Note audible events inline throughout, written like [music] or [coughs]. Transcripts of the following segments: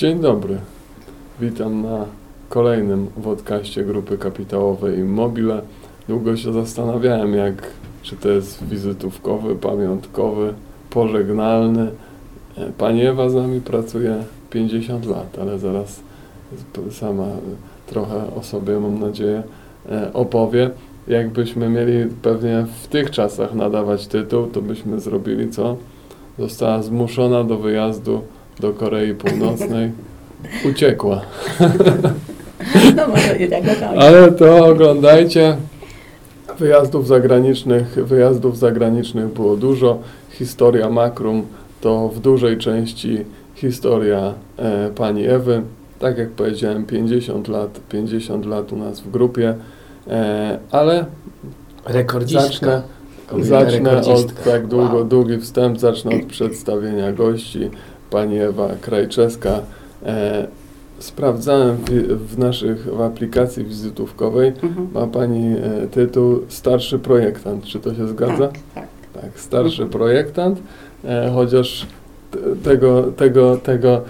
Dzień dobry. Witam na kolejnym wodkaście Grupy Kapitałowej Immobile. Długo się zastanawiałem, jak, czy to jest wizytówkowy, pamiątkowy, pożegnalny. E, Pani Ewa z nami pracuje 50 lat, ale zaraz sama trochę o sobie, mam nadzieję, e, opowie. Jakbyśmy mieli pewnie w tych czasach nadawać tytuł, to byśmy zrobili co? Została zmuszona do wyjazdu do Korei Północnej. Uciekła. [laughs] No może nie tak do końca. Ale to oglądajcie. Wyjazdów zagranicznych, wyjazdów zagranicznych było dużo. Historia Makrum to w dużej części historia e, pani Ewy. Tak jak powiedziałem, 50 lat, 50 lat u nas w grupie. E, ale Rekordzistka. zacznę, Kobieta zacznę od tak długo, Wow. długi wstęp, zacznę od przedstawienia gości. Pani Ewa Krajczeska. E, sprawdzałem w, w naszych w aplikacji wizytówkowej. Mhm. Ma Pani e, tytuł Starszy projektant. Czy to się zgadza? Tak, tak. Tak, starszy projektant, e, chociaż t- tego, tego, tego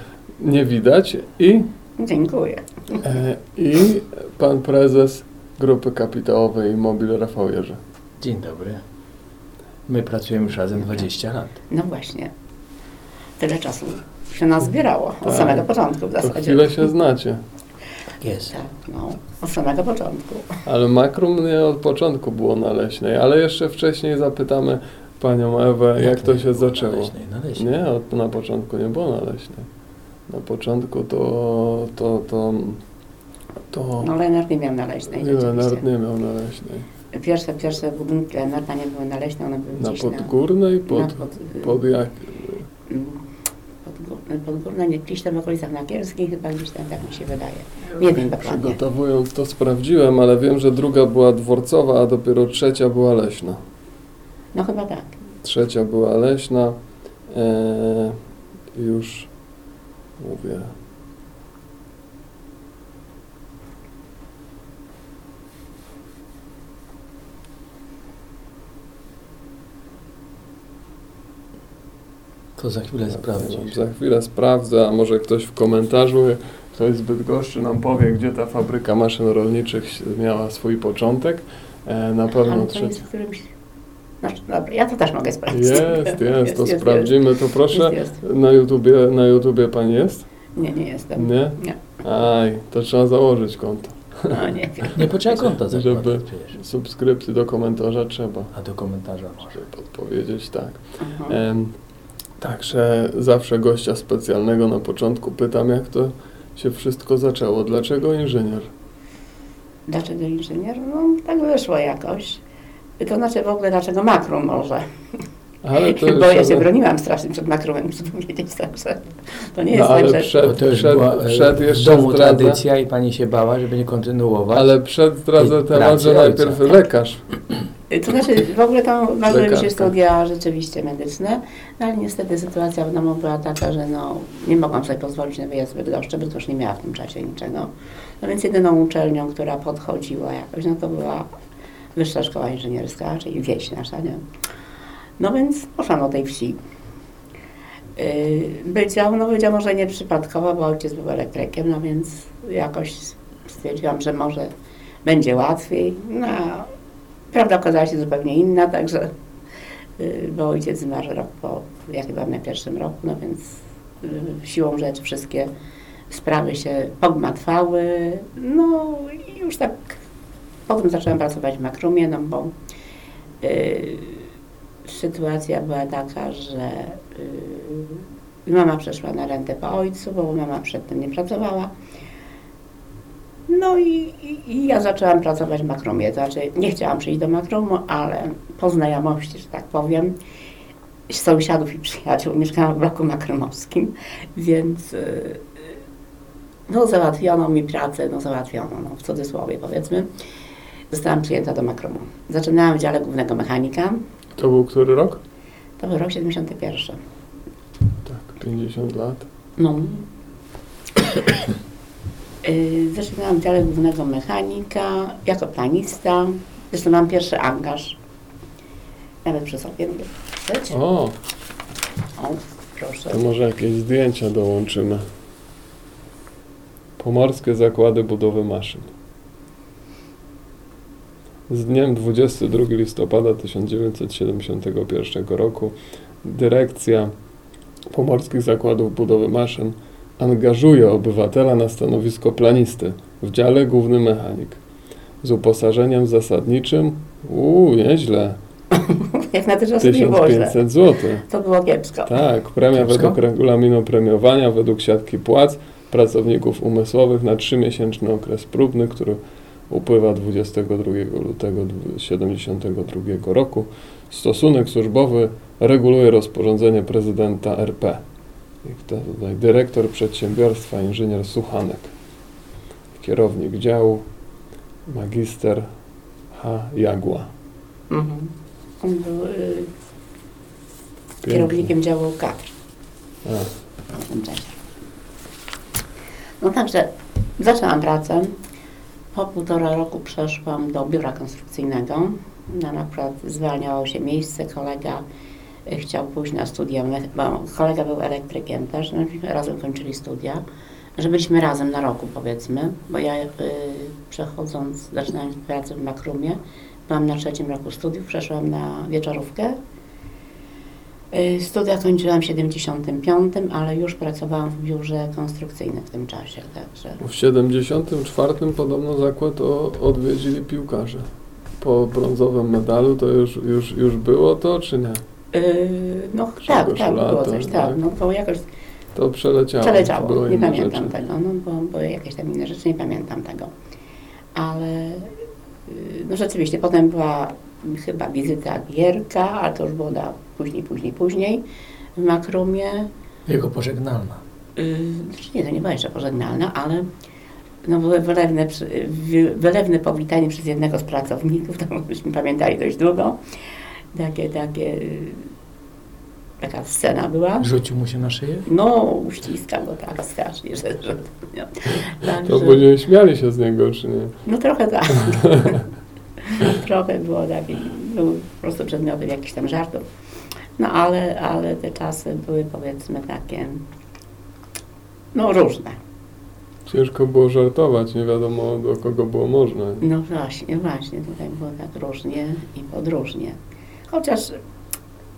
nie widać. I, Dziękuję. e, I Pan Prezes Grupy Kapitałowej Mobil Rafał Jerzy. Dzień dobry. My pracujemy już razem 20 lat. No właśnie. Tyle czasu się nas zbierało. Od Tak. samego początku w To zasadzie. chwilę się znacie. Tak jest. Tak, no. Od samego początku. Ale makrum nie od początku było na Leśnej, ale jeszcze wcześniej zapytamy Panią Ewę, jak to się zaczęło. Na leśnej, na leśnej. Nie, od, na początku nie było na Leśnej. Na początku to, to, to, to No Lenart nie miał na leśnej. nie, rzeczywiście. nie miał na Leśnej. Pierwsze, pierwsze budynki Lenarta nie były na leśnej, one były Na gdzieś Podgórnej, na, pod, na pod, pod jak? Podgórne, nie, gdzieś tam w okolicach Nakielskich, chyba gdzieś tam, tak mi się wydaje. Nie wiem dokładnie. Przygotowując to sprawdziłem, ale wiem, że druga była dworcowa, a dopiero trzecia była leśna. No chyba tak. Trzecia była leśna. E, już mówię. To za chwilę sprawdzisz. Za chwilę sprawdzę, a może ktoś w komentarzu, ktoś z Bydgoszczy nam powie, gdzie ta fabryka maszyn rolniczych miała swój początek. E, na pewno Ale to trzecia. jest w którymś... Znaczy, dobra, ja to też mogę sprawdzić. Jest, jest, to sprawdzimy, to proszę. Jest, jest. Na YouTubie, na YouTubie pani jest? Nie, nie jestem. Nie? Nie. Aj, to trzeba założyć konto. No nie. Nie potrzeba konta [laughs] zakładać Żeby-. Subskrypcji do komentarza trzeba, A do komentarza może. żeby podpowiedzieć tak. Aha. Em, także zawsze gościa specjalnego na początku pytam, jak to się wszystko zaczęło. Dlaczego inżynier? Dlaczego inżynier? No tak wyszło jakoś. To znaczy w ogóle dlaczego makrum może? [laughs] Ale to Bo ja się broniłam strasznie przed makrumem, muszę powiedzieć, także to nie No, jest ale tak, że... przed, to już przed, była e, przed w jeszcze domu zdradzę, tradycja i pani się bała, żeby nie kontynuować. ale przed zdradzę temat, że najpierw Tak. lekarz. To znaczy w ogóle to marzyły mi się studia rzeczywiście medyczne, no ale niestety sytuacja w domu była taka, że no, nie mogłam sobie pozwolić na wyjazd w Bydgoszczy, bo też nie miała w tym czasie niczego. No więc jedyną uczelnią, która podchodziła jakoś, no to była Wyższa Szkoła Inżynierska, czyli wieś nasza, nie? No więc poszłam do tej wsi. Yy, Wydział, no wydział może nie przypadkowo, bo ojciec był elektrykiem, no więc jakoś stwierdziłam, że może będzie łatwiej. No, prawda okazała się zupełnie inna, także, yy, bo ojciec zmarł rok po, ja chyba na pierwszym roku, no więc yy, siłą rzeczy wszystkie sprawy się pogmatwały, no i już tak potem zaczęłam pracować w Makrumie, no bo yy, sytuacja była taka, że yy, mama przeszła na rentę po ojcu, bo mama przedtem nie pracowała. No i, i, i ja zaczęłam pracować w Makrumie, to znaczy nie chciałam przyjść do Makrumu, ale po znajomości, że tak powiem, sąsiadów i przyjaciół mieszkałam w bloku makrumowskim, więc yy, no załatwiono mi pracę, no załatwiono, no w cudzysłowie powiedzmy. Zostałam przyjęta do Makrumu. Zaczynałam w dziale głównego mechanika, To był który rok? to był rok 71. Tak, 50 lat. No. Yy, [coughs] Zaczynałam w dziale głównego mechanika jako planista. Zresztą mam pierwszy angaż. Nawet przy sobie mogę. O, O, proszę. to może jakieś zdjęcia dołączymy. Pomorskie Zakłady Budowy Maszyn. Z dniem 22 listopada 1971 roku dyrekcja Pomorskich Zakładów Budowy Maszyn angażuje obywatela na stanowisko planisty w dziale główny mechanik z uposażeniem zasadniczym, uuu, nieźle, [coughs] Jak na te czasy nie było źle. 1500 zł. To było kiepsko. Tak, premia Kiepsko? według regulaminu premiowania, według siatki płac pracowników umysłowych na trzymiesięczny okres próbny, który upływa 22 lutego 1972 roku. Stosunek służbowy reguluje rozporządzenie prezydenta RP. Tutaj dyrektor przedsiębiorstwa, inżynier Suchanek. Kierownik działu, magister H. Jagła. Mhm. On był y, kierownikiem działu kadr A, w tym czasie. No także zaczęłam pracę. Po półtora roku przeszłam do biura konstrukcyjnego. Nam akurat zwalniało się miejsce. Kolega y, chciał pójść na studia, bo kolega był elektrykiem też. No, razem kończyli studia. Że byliśmy razem na roku powiedzmy, bo ja y, przechodząc, zaczynając pracę w Makrumie, byłam na trzecim roku studiów, przeszłam na wieczorówkę. Y, Studia kończyłam w 75, ale już pracowałam w biurze konstrukcyjnym w tym czasie, także W 74 podobno zakład o, odwiedzili piłkarze. Po brązowym medalu to już, już, już było to, czy nie? Yy, no tak, Grzegorz tak, było coś, tak, tak? no bo jakoś To przeleciało. przeleciało, nie pamiętam rzeczy. tego, no bo, bo jakieś tam inne rzeczy, nie pamiętam tego. Ale yy, no rzeczywiście, potem była chyba wizyta Gierka, ale to już było na później, później, później w Makrumie. Jego pożegnalna. Yy, znaczy nie, to nie była jeszcze pożegnalna, ale no były wylewne, wylewne powitanie przez jednego z pracowników, to myśmy pamiętali dość długo. Takie, takie, taka scena była. Rzucił mu się na szyję? No, uściskam go tak strasznie, że... że no. Także, To później śmiali się z niego, czy nie? no trochę tak. [laughs] trochę było takie, był po prostu przedmiotem jakichś tam żartów. No ale, ale te czasy były powiedzmy takie, no różne. Ciężko było żartować, nie wiadomo do kogo było można. No właśnie, właśnie, tutaj było tak różnie i podróżnie. Chociaż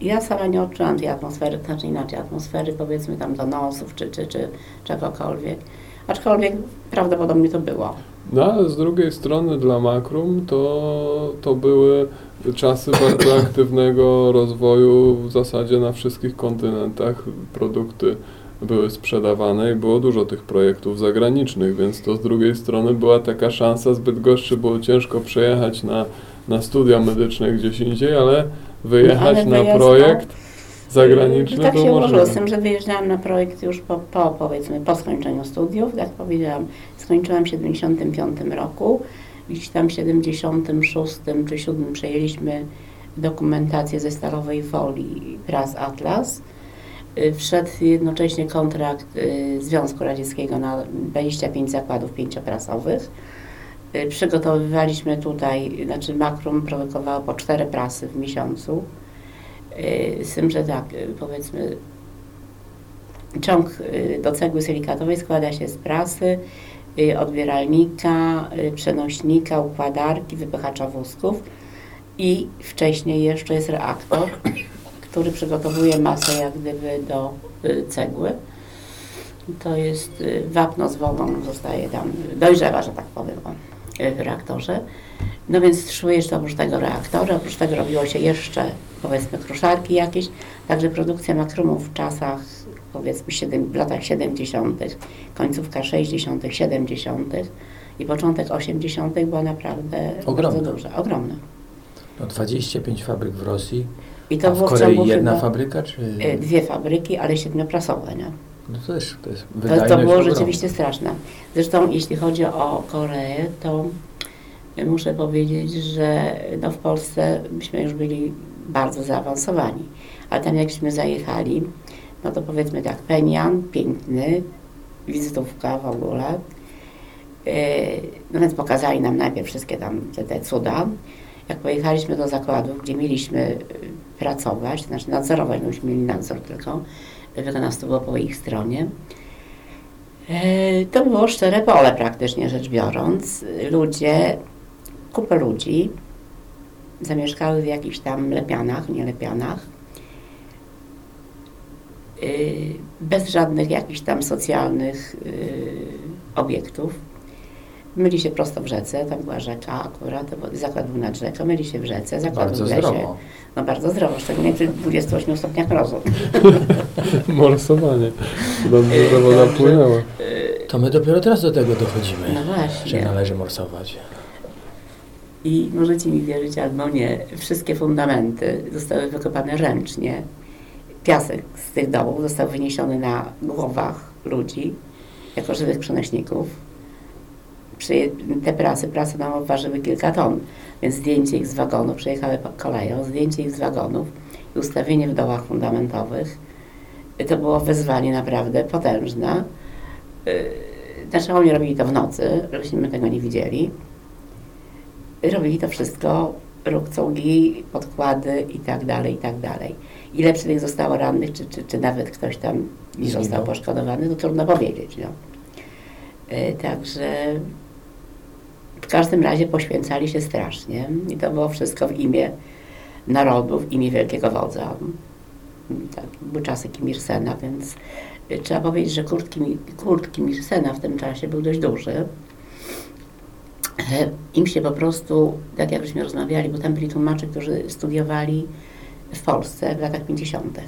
ja sama nie odczułam tej atmosfery, znaczy inaczej, atmosfery powiedzmy tam donosów czy, czy, czy czegokolwiek. Aczkolwiek prawdopodobnie to było. No ale z drugiej strony dla Makrum to, to były czasy bardzo [coughs] aktywnego rozwoju w zasadzie na wszystkich kontynentach. Produkty były sprzedawane i było dużo tych projektów zagranicznych, więc to z drugiej strony była taka szansa, zbyt goszczy było ciężko przejechać na, na studia medyczne gdzieś indziej, ale wyjechać ale na projekt Yy, zagraniczny Tak się ułożyło z tym, że wyjeżdżałam na projekt już po, po powiedzmy po skończeniu studiów. Jak powiedziałam, skończyłam w 75 roku. Gdzieś tam w 76 czy 7 przejęliśmy dokumentację ze stalowej folii Pras Atlas. Y, Wszedł jednocześnie kontrakt y, Związku Radzieckiego na 25 zakładów pięcioprasowych. Y, Przygotowywaliśmy tutaj, znaczy Makrum produkowało po cztery prasy w miesiącu. Z tym, że tak, powiedzmy, ciąg do cegły silikatowej składa się z prasy, odbieralnika, y, przenośnika, układarki, wypychacza wózków i wcześniej jeszcze jest reaktor, który przygotowuje masę jak gdyby do y, cegły. To jest y, wapno z wodą, zostaje tam, dojrzewa, że tak powiem, y, w reaktorze. No więc szły jeszcze oprócz tego reaktory, oprócz tego robiło się jeszcze powiedzmy kruszarki jakieś, także produkcja makrumów w czasach powiedzmy w latach 70., końcówka 60., 70. i początek 80. była naprawdę Ogromna. bardzo duża, ogromna. No 25 fabryk w Rosji, I to a w było w Korei ciągu jedna fabryka, czy... y, dwie fabryki, ale siedmioprasowe, nie? No to też, to jest To, to było rzeczywiście straszne. Zresztą jeśli chodzi o Koreę, to muszę powiedzieć, że no w Polsce byśmy już byli bardzo zaawansowani. Ale tam jakśmy zajechali, no to powiedzmy tak, Penian, piękny, wizytówka w ogóle. Yy, No więc pokazali nam najpierw wszystkie tam te, te cuda. Jak pojechaliśmy do zakładów, gdzie mieliśmy y, pracować, znaczy nadzorować, myśmy mieli nadzór tylko, wykonawstwo było po ich stronie. E, To było szczere pole praktycznie rzecz biorąc. Ludzie, kupę ludzi zamieszkały w jakichś tam lepianach, nie lepianach. Y, Bez żadnych jakichś tam socjalnych y, obiektów. Myli się prosto w rzece, tam była rzeka akurat, zakład był nad rzeką, myli się w rzece, zakład Bardzo w lesie. zdrowo. No bardzo zdrowo, szczególnie przy 28 stopniach mrozu. [laughs] Morsowanie. Dobrze, że woda płynęła. To my dopiero teraz do tego dochodzimy, No że właśnie. należy morsować. I możecie mi wierzyć albo nie, wszystkie fundamenty zostały wykopane ręcznie. Piasek z tych dołów został wyniesiony na głowach ludzi jako żywych przenośników. Przy, te prasy, prasy nam ważyły kilka ton, więc zdjęcie ich z wagonów, przejechały koleją, zdjęcie ich z wagonów i ustawienie w dołach fundamentowych. To było wyzwanie naprawdę potężne. Yy, Znaczy oni robili to w nocy, żebyśmy tego nie widzieli robili to wszystko, rukcogi, podkłady i tak dalej, i tak dalej. Ile przy tych zostało rannych, czy, czy, czy nawet ktoś tam nie został poszkodowany, to trudno powiedzieć. No. E, Także w każdym razie poświęcali się strasznie i to było wszystko w imię narodu, w imię wielkiego wodza. Tak, były czasy Kim Il-sena, więc e, trzeba powiedzieć, że kurt Kim, kult Kim Il-sena w tym czasie był dość duży. E, Im się po prostu, tak jak żeśmy rozmawiali, bo tam byli tłumacze, którzy studiowali w Polsce w latach 50.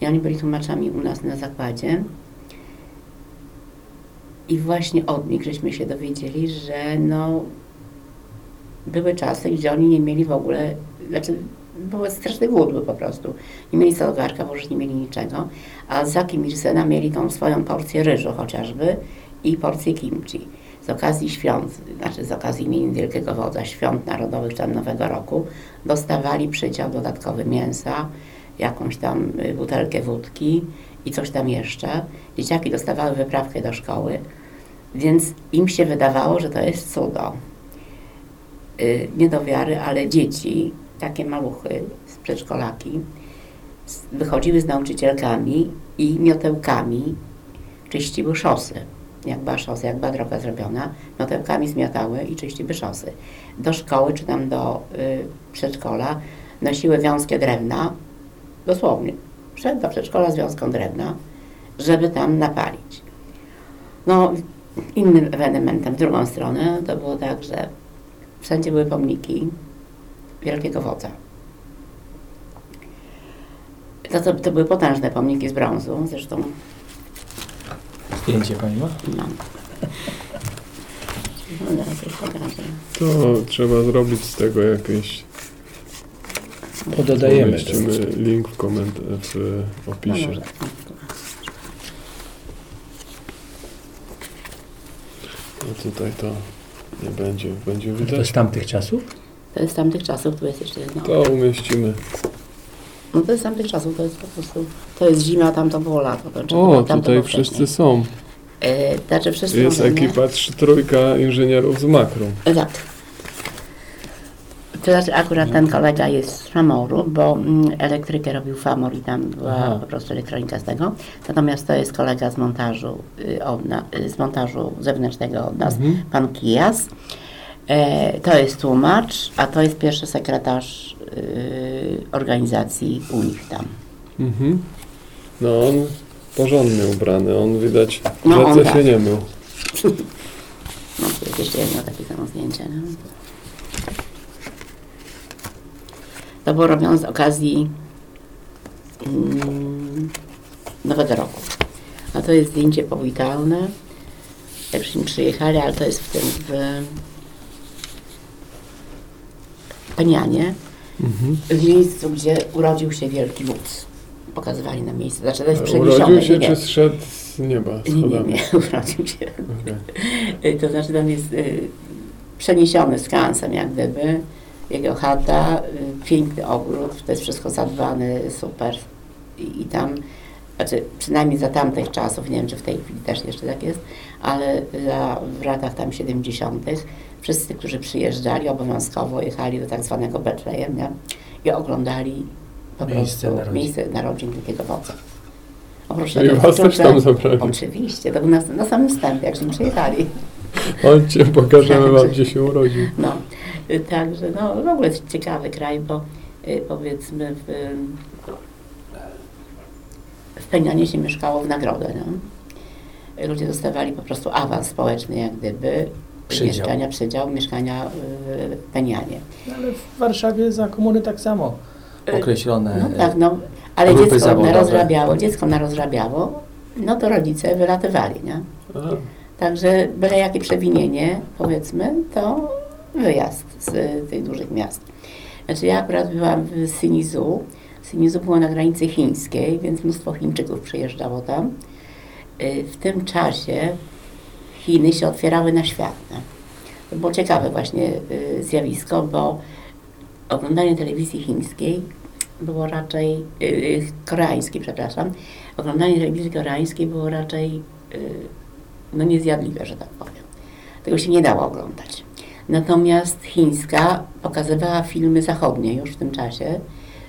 I oni byli tłumaczami u nas na zakładzie. I właśnie od nich żeśmy się dowiedzieli, że no, były czasy, gdzie oni nie mieli w ogóle, znaczy były straszny głód po prostu. Nie mieli co do garka, bo już nie mieli niczego. A za Kim Il-sena mieli tą swoją porcję ryżu chociażby i porcję kimchi z okazji świąt, znaczy z okazji imienin Wielkiego Wodza, świąt narodowych tam Nowego Roku, dostawali przydział dodatkowy mięsa, jakąś tam y, butelkę wódki i coś tam jeszcze. Dzieciaki dostawały wyprawkę do szkoły, więc im się wydawało, że to jest cudo. Y, Nie do wiary, ale dzieci, takie maluchy, z przedszkolaki, wychodziły z nauczycielkami i miotełkami czyściły szosy jak była szosa, jak droga zrobiona, miotełkami zmiatały i czyściły szosy. Do szkoły czy tam do y, przedszkola nosiły wiązkę drewna, dosłownie, przed do przedszkola z wiązką drewna, żeby tam napalić. No, innym ewenementem w drugą stronę to było tak, że wszędzie były pomniki wielkiego wodza. To, to, to były potężne pomniki z brązu, zresztą Zdjęcie pani ma? No pokażę. To trzeba zrobić z tego jakieś... Pododajemy. Umieścimy link w, koment- w No opisie. może. No tutaj to nie będzie, będzie To z widać. tamtych czasów? To jest z tamtych czasów, tu jest jeszcze jedno. To umieścimy. No to jest tamtych czasów, to jest po prostu, to jest zima, tam to było lato. To, O, tam to tutaj było wszyscy są. E, znaczy wszyscy Jest możemy- ekipa trzy trójka inżynierów z makro. E, Tak. To znaczy akurat ten kolega jest z Famoru, bo mm, elektrykę robił Famor i tam była Aha. po prostu elektronika z tego. Natomiast to jest kolega z montażu, y, od na, y, z montażu zewnętrznego od nas, Mhm. pan Kijas. E, to jest tłumacz, a to jest pierwszy sekretarz organizacji u nich tam. Mhm. No on porządnie ubrany, on widać No, no, on tak. się nie mył. [laughs] No, tu jest jeszcze jedno takie samo zdjęcie. No. To było robione z okazji mm, Nowego Roku. A to jest zdjęcie powitalne. Jak żeśmy przyjechali, ale to jest w tym w Penianie, Mhm. w miejscu, gdzie urodził się wielki wódz. Pokazywali na miejsce. Znaczy to jest przeniesione. Urodził się nie, czy zszedł z nieba nie, nie, nie, [laughs] urodził się. Okej. Y, To znaczy tam jest y, przeniesiony z kansem jak gdyby. Jego chata, y, piękny ogród, to jest wszystko zadbane, super. I, I tam, znaczy przynajmniej za tamtych czasów, nie wiem czy w tej chwili też jeszcze tak jest, ale za, w latach tam 70. wszyscy, którzy przyjeżdżali obowiązkowo jechali do tak zwanego Betlejem nie? i oglądali po Miejsce prostu narodzin. miejsce narodzin Wielkiego Wodza. Oprócz tego, was to, też tam zabrali. Oczywiście, to był na, na samym wstępie, jak żeśmy przyjechali. [laughs] Chodźcie, pokażemy wam, gdzie się urodził. No, y, także no, w ogóle ciekawy kraj, bo y, powiedzmy w, w Penianie się mieszkało w nagrodę. No. Ludzie dostawali po prostu awans społeczny, jak gdyby. Przydział. Mieszkania, przydział, mieszkania w Penianie. No, ale w Warszawie za komuny tak samo Y, określone. No tak, no, ale grupy dziecko zawodowe. narozrabiało, dziecko narozrabiało, no to rodzice wylatywali, nie? Także byle jakie przewinienie, powiedzmy, to wyjazd z y, tych dużych miast. Znaczy ja akurat byłam w Sinizu. Sinizu było na granicy chińskiej, więc mnóstwo Chińczyków przyjeżdżało tam. Y, W tym czasie Chiny się otwierały na świat. nie? To było ciekawe właśnie y, zjawisko, bo oglądanie telewizji chińskiej było raczej, y, y, koreańskiej, przepraszam, oglądanie telewizji koreańskiej było raczej no niezjadliwe, że tak powiem. Tego się nie dało oglądać. Natomiast chińska pokazywała filmy zachodnie już w tym czasie,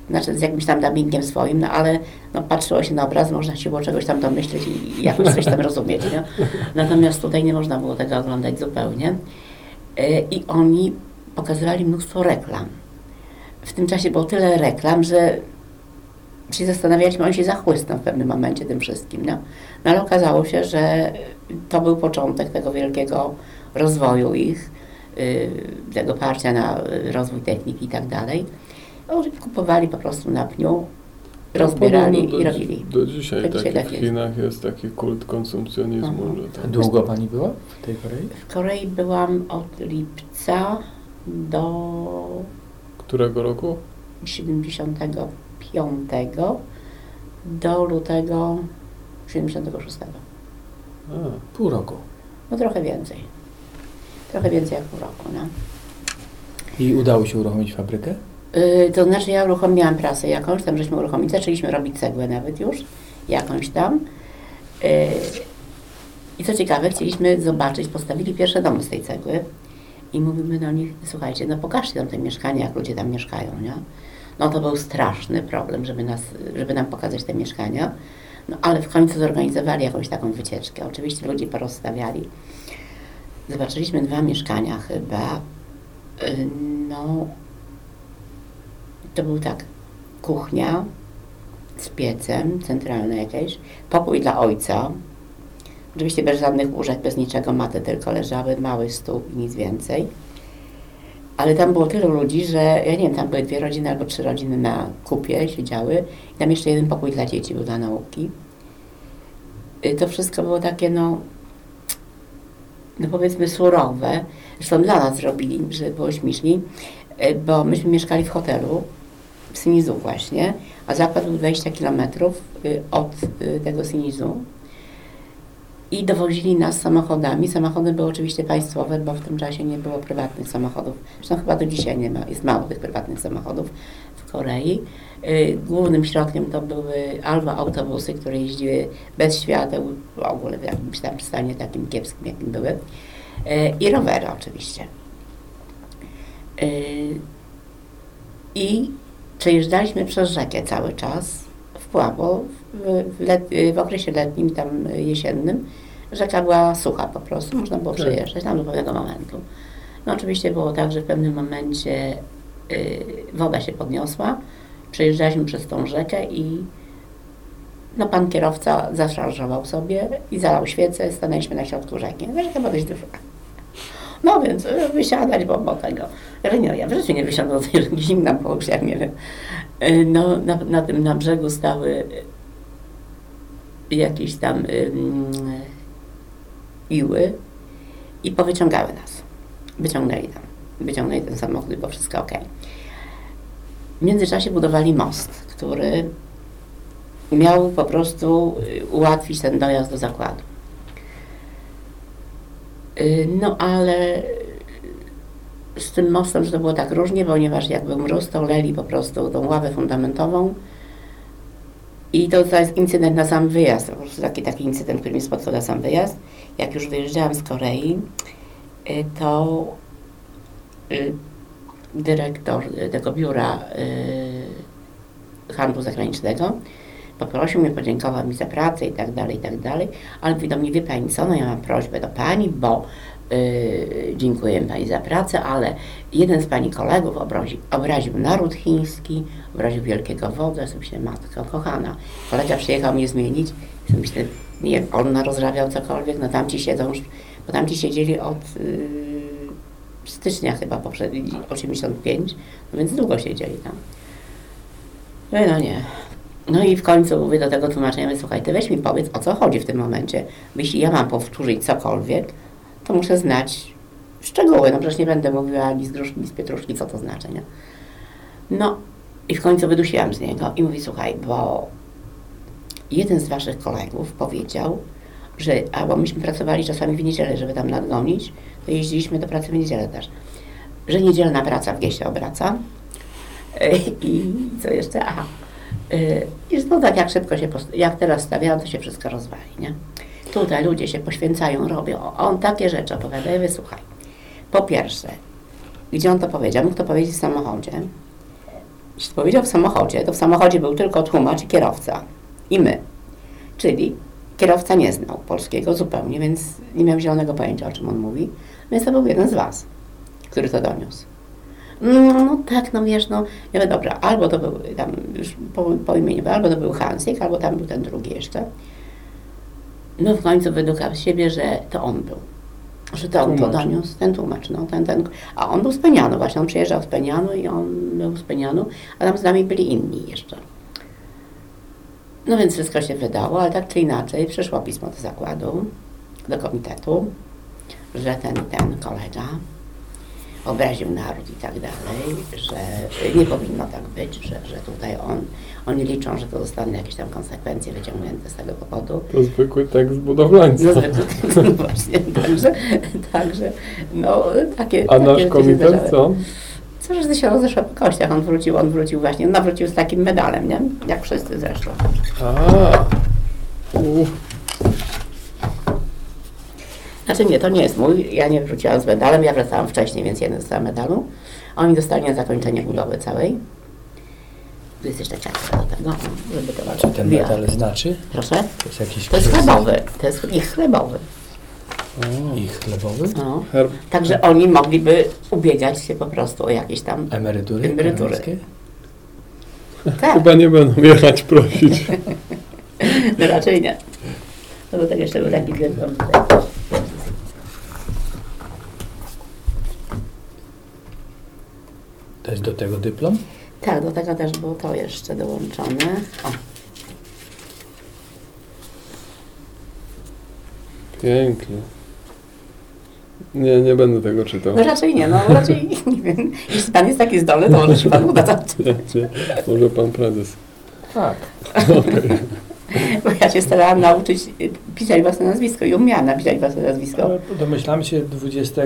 znaczy z jakimś tam dubbingiem swoim, no ale no, patrzyło się na obraz, można się było czegoś tam domyśleć i jakoś coś tam rozumieć. Nie? Natomiast tutaj nie można było tego oglądać zupełnie. E, I oni pokazywali mnóstwo reklam. W tym czasie było tyle reklam, że się zastanawialiśmy, on się zachłysnął w pewnym momencie tym wszystkim. No. no ale okazało się, że to był początek tego wielkiego rozwoju ich, y, tego parcia na y, rozwój techniki i tak dalej. Oni kupowali po prostu na pniu, rozbierali i robili. Do dzisiaj, taki tak w. Chinach jest taki kult konsumpcjonizmu, Mhm. że tam Długo pani była w tej Korei? W Korei byłam od lipca do Którego roku? 75 do lutego 76. A, Pół roku. No trochę więcej. Trochę więcej jak pół roku, no. I udało się uruchomić fabrykę? Yy, to znaczy ja uruchomiłam prasę jakąś, tam żeśmy uruchomili, zaczęliśmy robić cegłę nawet już, jakąś tam. Yy, I co ciekawe, chcieliśmy zobaczyć, postawili pierwsze domy z tej cegły i mówimy do nich, słuchajcie, no pokażcie nam te mieszkania, jak ludzie tam mieszkają, nie? No to był straszny problem, żeby, nas, żeby nam pokazać te mieszkania. No ale w końcu zorganizowali jakąś taką wycieczkę. Oczywiście ludzie porozstawiali. Zobaczyliśmy dwa mieszkania chyba. Yy, No, to był tak, kuchnia z piecem, centralne jakieś, pokój dla ojca, oczywiście bez żadnych łóżek, bez niczego, maty tylko leżały, mały stół i nic więcej. Ale tam było tylu ludzi, że ja nie wiem, tam były dwie rodziny albo trzy rodziny na kupie siedziały i tam jeszcze jeden pokój dla dzieci był dla nauki. Y, To wszystko było takie, no, no powiedzmy surowe. Zresztą dla nas zrobili, żeby było śmieszniej, y, bo myśmy mieszkali w hotelu w Sinizu właśnie, a zakład był 20 km od y, tego Sinizu. I dowozili nas samochodami. Samochody były oczywiście państwowe, bo w tym czasie nie było prywatnych samochodów. Zresztą chyba do dzisiaj nie ma, jest mało tych prywatnych samochodów w Korei. Y, Głównym środkiem to były albo autobusy, które jeździły bez świateł, w ogóle w jakimś tam stanie takim kiepskim, jakim były, y, i rowery oczywiście. Y, I przejeżdżaliśmy przez rzekę cały czas w Puławo, w, w, let, w okresie letnim, tam jesiennym. Rzeka była sucha po prostu, można było Tak. przejeżdżać tam do pewnego momentu. No oczywiście było tak, że w pewnym momencie y, woda się podniosła, przejeżdżaliśmy przez tą rzekę i no pan kierowca zaszarżował sobie i zalał świecę, stanęliśmy na środku rzeki. Rzeka była dość duża. No więc y, wysiadać, bo, bo tego. Ja nie, ja w życiu nie wysiadłam [laughs] tej rzeki, zimna jak nie wiem. No na, na tym na brzegu stały jakieś tam iły i powyciągały nas. Wyciągnęli tam. Wyciągnęli ten samochód było wszystko ok. W międzyczasie budowali most, który miał po prostu y, ułatwić ten dojazd do zakładu. Y, No ale z tym mostem, to było tak różnie, ponieważ jak był to leli po prostu tą ławę fundamentową i to, jest incydent na sam wyjazd, po prostu taki, taki incydent, który mnie spotkał na sam wyjazd. Jak już wyjeżdżałam z Korei, y, to y, dyrektor tego biura handlu zagranicznego poprosił mnie, podziękował mi za pracę i tak dalej, i tak dalej, ale mówi do mnie, wie Pani co, no ja mam prośbę do Pani, bo yy, dziękuję Pani za pracę, ale jeden z Pani kolegów obrazi, obraził naród chiński, obraził wielkiego wodza, ja sobie myślę, matko kochana, kolega przyjechał mnie zmienić, ja sobie myślę, nie on rozrabiał cokolwiek, no tamci siedzą bo tamci siedzieli od yy, stycznia chyba poprzedni, 85, no więc długo siedzieli tam. No no nie. No i w końcu mówię do tego tłumaczenia, mówię, słuchaj, ty weź mi powiedz, o co chodzi w tym momencie. Bo Jeśli ja mam powtórzyć cokolwiek, to muszę znać szczegóły. No przecież nie będę mówiła ani z gruszki, ani z pietruszki, co to znaczy, nie? No i w końcu wydusiłam z niego i mówi, słuchaj, bo jeden z waszych kolegów powiedział, że, albo myśmy pracowali czasami w niedzielę, żeby tam nadgonić, to jeździliśmy do pracy w niedzielę też, że niedzielna praca w Giesie obraca. [laughs] I co jeszcze? Aha. I że no tak jak szybko się, jak teraz stawiają, to się wszystko rozwali, nie? Tutaj ludzie się poświęcają, robią. On takie rzeczy opowiada. Ja mówię, słuchaj, po pierwsze, gdzie on to powiedział? Mógł to powiedzieć w samochodzie. Jeśli powiedział w samochodzie, to w samochodzie był tylko tłumacz i kierowca. I my. Czyli kierowca nie znał polskiego zupełnie, więc nie miał zielonego pojęcia, o czym on mówi. Więc to był jeden z was, który to doniósł. No, no tak, no wiesz, no. Ja mówię, dobra, albo to był tam już po, po imieniu, albo to był Hansik, albo tam był ten drugi jeszcze. No w końcu wydukał z siebie, że to on był. Że to on to Tłumacz. doniósł, ten tłumacz, no, ten, ten. A on był z Penianu, właśnie, on przyjeżdżał z Penianu i on był z Penianu, a tam z nami byli inni jeszcze. No więc wszystko się wydało, ale tak czy inaczej przyszło pismo do zakładu, do komitetu, że ten ten kolega obraził naród i tak dalej, że nie powinno tak być, że, że tutaj on, oni liczą, że to zostaną jakieś tam konsekwencje wyciągnięte z tego powodu. To zwykły tekst budowlańca. No zwykle, no właśnie, także, także, no takie A takie nasz komitet co? Co, że się rozeszła po kościach, on wrócił, on wrócił właśnie, on nawrócił z takim medalem, nie? Jak wszyscy zresztą. A. Uff. Znaczy nie, to nie jest mój, ja nie wróciłam z medalem, ja wracałam wcześniej, więc jeden dostałam medalu. Oni dostali na zakończenie budowy całej. Tu jest jeszcze ciastka do tego, żeby to Co ten Wija- medal znaczy? Proszę? To jest jakiś To jest chlebowy, to jest ich chlebowy. I chlebowy? No. Herb. Także oni mogliby ubiegać się po prostu o jakieś tam... Emerytury? Emerytury. Tak, [laughs] Chyba nie będą jechać prosić. [laughs] no raczej nie. No do tego jeszcze był taki dyplom jest do tego dyplom? Tak, do tego też było to jeszcze dołączone. O, Pięknie. Nie, nie będę tego czytał. no raczej nie, no raczej [laughs] nie wiem. Jeśli pan jest taki zdolny, to może się pan uda to Nie, nie. Może pan prezes. Tak. [laughs] Bo ja się starałam nauczyć y, pisać własne nazwisko i umiałam napisać własne nazwisko. Domyślam się 20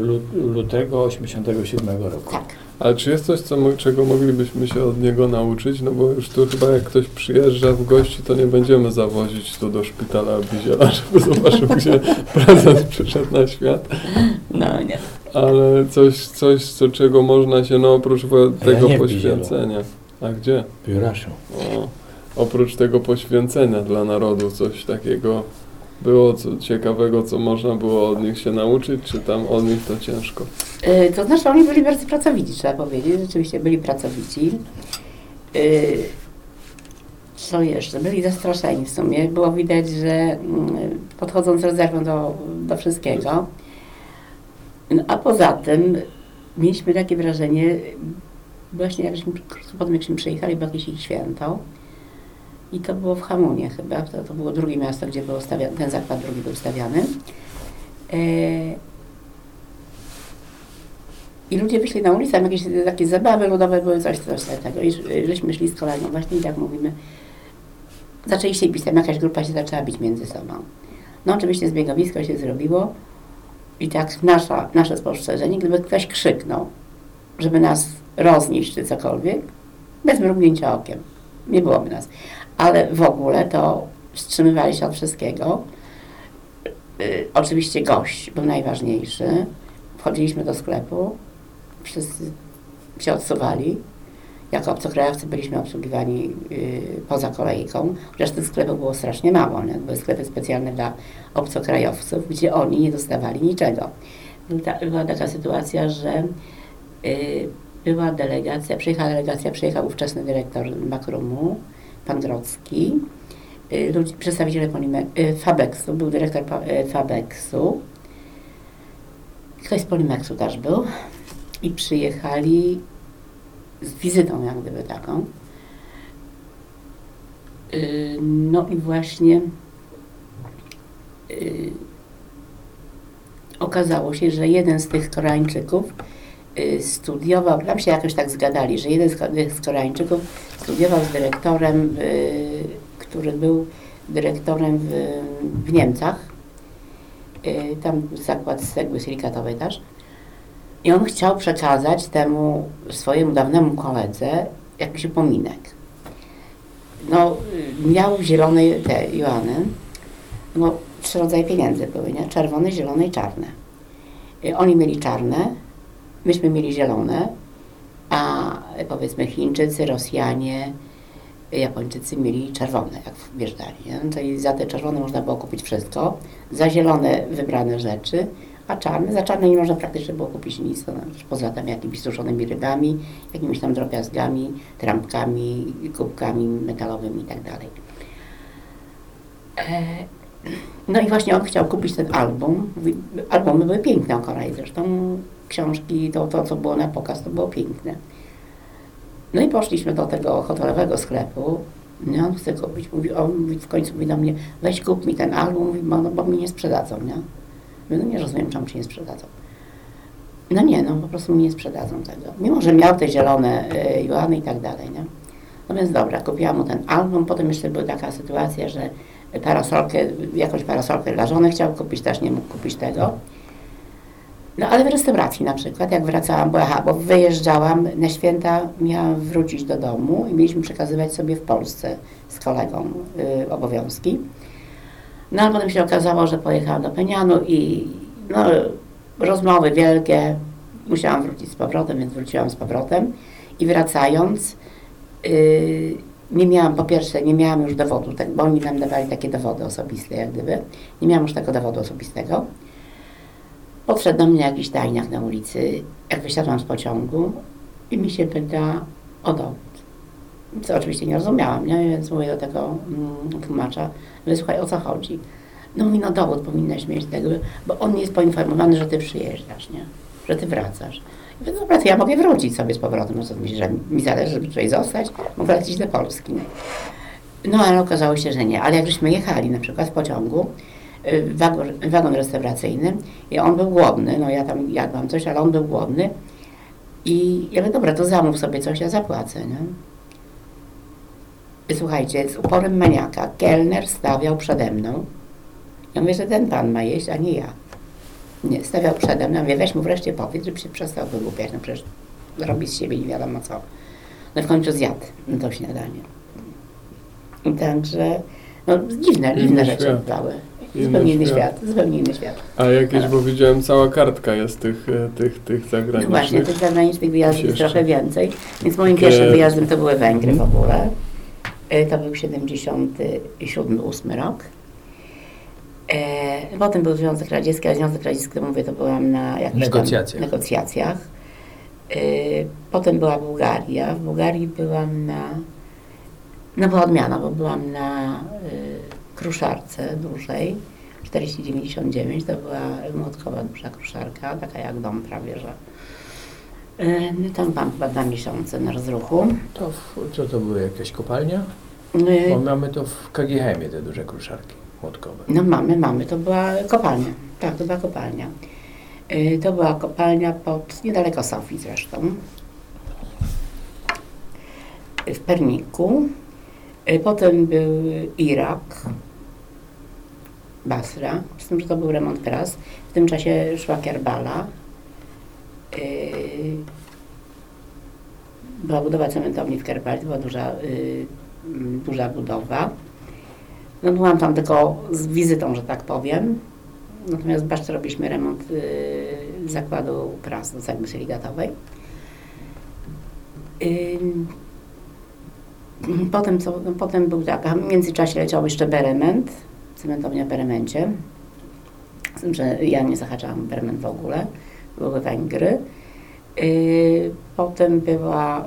lu- lutego 87 roku. Tak. Ale czy jest coś, co, czego moglibyśmy się od niego nauczyć? No bo już tu chyba jak ktoś przyjeżdża w gości, to nie będziemy zawozić tu do szpitala Biziela, [laughs] żeby zobaczył, gdzie [laughs] prezes przyszedł na świat. No nie. Ale coś, coś co, czego można się, no oprócz ja tego Bizielu. poświęcenia. A gdzie? W Juraszu. O, oprócz tego poświęcenia dla narodu, coś takiego było co, ciekawego, co można było od nich się nauczyć, czy tam od nich to ciężko? Y, To znaczy oni byli bardzo pracowici, trzeba powiedzieć. Rzeczywiście byli pracowici. Y, Co jeszcze? Byli zastraszeni w sumie. Było widać, że mm, podchodzą z rezerwą do, do wszystkiego. No, a poza tym mieliśmy takie wrażenie, właśnie jak żeśmy, potem jakśmy przyjechali, było jakieś ich święto. I to było w Hamunie chyba, to, to było drugie miasto, gdzie był stawiany, ten zakład drugi był stawiany. E, i ludzie wyszli na ulicę, jakieś takie zabawy ludowe były, coś, coś takiego. I żeśmy szli z kolegą właśnie i tak mówimy. Zaczęli się bić, tam jakaś grupa się zaczęła bić między sobą. No oczywiście zbiegowisko się zrobiło i tak nasza, nasze spostrzeżenie, gdyby ktoś krzyknął, żeby nas roznieść czy cokolwiek, bez mrugnięcia okiem. Nie byłoby nas. Ale w ogóle to wstrzymywali się od wszystkiego. Y, oczywiście gość był najważniejszy. Wchodziliśmy do sklepu, wszyscy się odsuwali jako obcokrajowcy byliśmy obsługiwani y, poza kolejką, chociaż tych było strasznie mało. Nie? Były sklepy specjalne dla obcokrajowców, gdzie oni nie dostawali niczego. Była taka sytuacja, że y, była delegacja, przyjechała delegacja, przyjechał ówczesny dyrektor Makrumu, pan Grodzki, y, ludzi, przedstawiciele Polime, y, Fabeksu, był dyrektor y, Fabeksu, ktoś z Polimexu też był i przyjechali z wizytą jak gdyby taką. No i właśnie okazało się, że jeden z tych Koreańczyków studiował, tam się jakoś tak zgadali, że jeden z ko- z Koreańczyków studiował z dyrektorem, y, który był dyrektorem w, w Niemcach, y, tam zakład cegły silikatowej też. I on chciał przekazać temu swojemu dawnemu koledze jakiś upominek. No, y, miał zielone te juany, no trzy rodzaje pieniędzy były, nie? Czerwone, zielone i czarne. Y, Oni mieli czarne, myśmy mieli zielone, a powiedzmy Chińczycy, Rosjanie, Japończycy mieli czerwone, jak wjeżdżali. Nie? No to i za te czerwone można było kupić wszystko, za zielone wybrane rzeczy, a czarne, za czarne nie można praktycznie było kupić nic, to, znaczy poza tam jakimiś suszonymi rybami, jakimiś tam drobiazgami, trampkami, kubkami metalowymi i tak. E, No i właśnie on chciał kupić ten album. Albumy były piękne o Korei, zresztą książki, to, to co było na pokaz, to było piękne. No i poszliśmy do tego hotelowego sklepu. No on chce kupić. Mówi, on mówi, w końcu mówi do mnie, weź kup mi ten album, mówi, bo, no, bo mi nie sprzedadzą, nie? Mówię, no nie rozumiem, czemu ci nie sprzedadzą. No nie, no po prostu mi nie sprzedadzą tego. Mimo, że miał te zielone y, juany i tak dalej, nie? No więc dobra, kupiłam mu ten album, potem jeszcze była taka sytuacja, że parasolkę, jakąś parasolkę dla żony chciał kupić, też nie mógł kupić tego. No ale w restauracji na przykład, jak wracałam, bo, aha, bo wyjeżdżałam na święta, miałam wrócić do domu i mieliśmy przekazywać sobie w Polsce z kolegą y, obowiązki. No ale potem się okazało, że pojechałam do Penianu i no, rozmowy wielkie, musiałam wrócić z powrotem, więc wróciłam z powrotem i wracając yy, nie miałam, po pierwsze, nie miałam już dowodu, tak, bo oni nam dawali takie dowody osobiste, jak gdyby. Nie miałam już tego dowodu osobistego. Podszedł do mnie jakiś tajniak na ulicy, jak wysiadłam z pociągu i mi się pyta o dowód. Co oczywiście nie rozumiałam, nie? więc mówię do tego mm, tłumacza, że słuchaj, o co chodzi? No mówi, no dowód powinnaś mieć tego, bo on jest poinformowany, że ty przyjeżdżasz, nie? Że ty wracasz. I mówię, dobra, to ja mogę wrócić sobie z powrotem, no co myślisz, że mi zależy, żeby tutaj zostać? Mogę lecieć do Polski. No ale okazało się, że nie. Ale jak żeśmy jechali na przykład w pociągu, wagon, wagon restauracyjny i on był głodny, no ja tam jadłam coś, ale on był głodny i ja mówię, dobra, to zamów sobie coś, ja zapłacę, nie? I słuchajcie, z uporem maniaka kelner stawiał przede mną. Ja mówię, że ten pan ma jeść, a nie ja. Nie, stawiał przede mną. Ja mówię, weź mu wreszcie powiedz, żeby się przestał wygłupiać. No przecież robi z siebie nie wiadomo co. No w końcu zjadł to śniadanie. I Także, no dziwne, dziwne rzeczy świat. Inny Zupełnie inny świat. świat, zupełnie inny świat. A jakieś, bo widziałem, cała kartka jest tych, e, tych, tych No właśnie, zagranicznych. tych zagranicznych wyjazdów jest trochę więcej. Więc moim Takie- pierwszym wyjazdem to były Węgry w Mhm. ogóle. E, To był 77-8 rok. E, Potem był Związek Radziecki, a Związek Radziecki, to mówię, to byłam na jakichś Negocjacjach. Negocjacjach. E, Potem była Bułgaria. W Bułgarii byłam na... No była odmiana, bo byłam na kruszarce dużej. 4099 to była młotkowa duża kruszarka, taka jak dom prawie, że. Y, No tam byłam chyba dwa miesiące na rozruchu. To w, co to były, jakaś kopalnia? Y, Bo mamy to w KGHM te duże kruszarki młotkowe. No mamy, mamy, to była kopalnia. Tak, to była kopalnia. Y, To była kopalnia pod, niedaleko Sofii zresztą. Y, W Perniku. Potem był Irak, Basra, z tym, że to był remont tras. W tym czasie szła Kerbala. Y, Była budowa cementowni w Kerbali, to była duża, y, mm, duża budowa. No byłam tam tylko z wizytą, że tak powiem. Natomiast w robiliśmy remont y, zakładu pras do cegły siligatowej. Ym, Potem, co, no, potem był tak, w międzyczasie leciał jeszcze Berement, cementownia w Beremencie. Z tym, że ja nie zahaczałam Berement w ogóle, były Węgry. Yy, potem była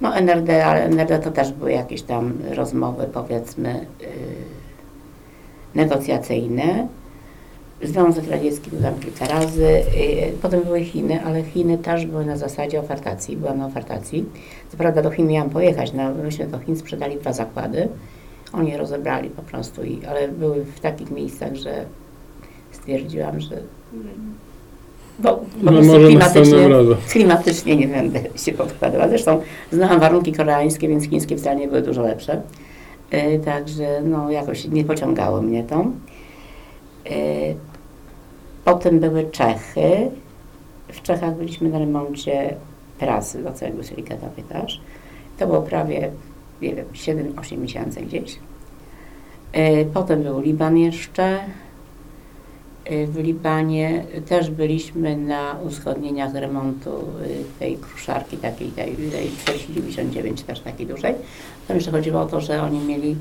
no NRD, ale NRD to też były jakieś tam rozmowy, powiedzmy, yy, negocjacyjne. Związek Radziecki był tam kilka razy. Yy, Potem były Chiny, ale Chiny też były na zasadzie ofertacji. Byłam na ofertacji. Co prawda do Chin miałam pojechać, no, myśmy do Chin sprzedali dwa zakłady. Oni je rozebrali po prostu, i, ale były w takich miejscach, że stwierdziłam, że bo, po No może klimatycznie, klimatycznie nie będę się podkładała. Zresztą znałam warunki koreańskie, więc chińskie wcale nie były dużo lepsze. Yy, także no, jakoś nie pociągało mnie to. Yy, potem były Czechy. W Czechach byliśmy na remoncie prasy do cegły silikatowej też. To było prawie, nie wiem, 7-8 miesięcy gdzieś. Yy, Potem był Liban jeszcze. Yy, W Libanie też byliśmy na uzgodnieniach remontu yy, tej kruszarki takiej, tej, tej 499 też takiej dużej. Tam jeszcze chodziło o to, że oni mieli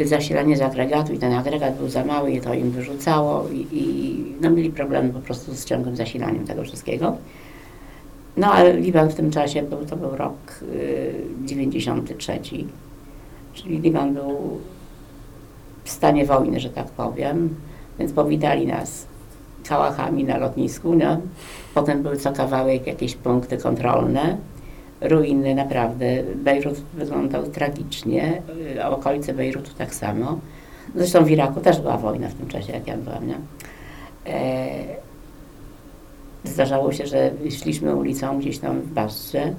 zasilanie z agregatu i ten agregat był za mały i to im wyrzucało i, i no, mieli problemy po prostu z ciągłym zasilaniem tego wszystkiego. No ale Liban w tym czasie był, to był rok y, 93, czyli Liban był w stanie wojny, że tak powiem, więc powitali nas kałachami na lotnisku, no. Potem były co kawałek jakieś punkty kontrolne, ruiny naprawdę. Bejrut wyglądał tragicznie, y, okolice Bejrutu tak samo. Zresztą w Iraku też była wojna w tym czasie, jak ja byłam, nie? E, zdarzało się, że szliśmy ulicą gdzieś tam w Basrze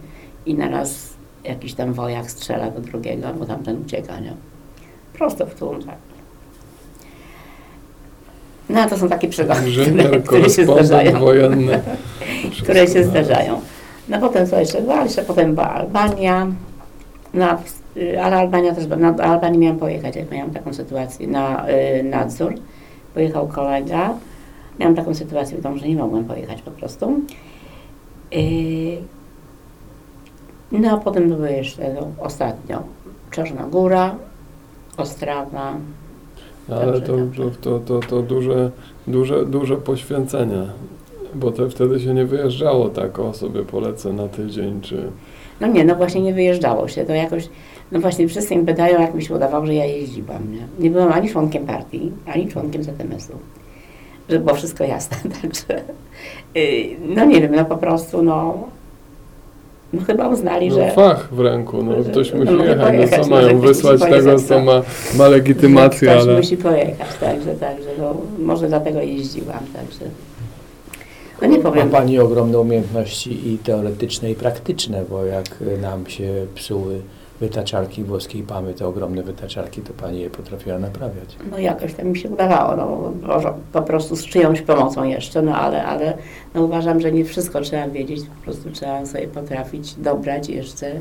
i na nas jakiś tam wojak strzela do drugiego, bo tamten ucieka, nie? Prosto w tłum, tak. No a to są takie przygody, które, które się zdarzają wojenny. [laughs] które się zdarzają. No potem co jeszcze było? Jeszcze potem była Albania. No, y, ale Albania też, na Albanii miałam pojechać, jak miałam taką sytuację na y, nadzór. Pojechał kolega. Miałam taką sytuację w domu, że nie mogłam pojechać po prostu. Y, no a potem były jeszcze no, ostatnio Czarna Góra, Ostrawa. Ale Dobrze, to, dobrze. to, to, to, to duże, duże, duże poświęcenie, bo te wtedy się nie wyjeżdżało tak, o sobie polecę na tydzień, czy... No nie, no właśnie nie wyjeżdżało się. To jakoś, no właśnie wszyscy im pytają, jak mi się udawało, że ja jeździłam. Nie, nie byłam ani członkiem partii, ani członkiem ZMS-u. Żeby było wszystko jasne, [laughs] także yy, no nie wiem, no po prostu no, no chyba uznali, No że fach w ręku, no że- ktoś no musi mogę jechać, no co no, mają, wysłać tego, co no. ma, ma legitymację, ktoś ale... musi pojechać, także, także no, może dlatego jeździłam, także no nie Ma powiem, Pani ogromne umiejętności i teoretyczne, i praktyczne, bo jak y, nam się psuły wytaczarki włoskiej pamy, te ogromne wytaczarki, to Pani je potrafiła naprawiać. No jakoś tam mi się udawało, no może po prostu z czyjąś pomocą jeszcze, no ale, ale no uważam, że nie wszystko trzeba wiedzieć, po prostu trzeba sobie potrafić dobrać jeszcze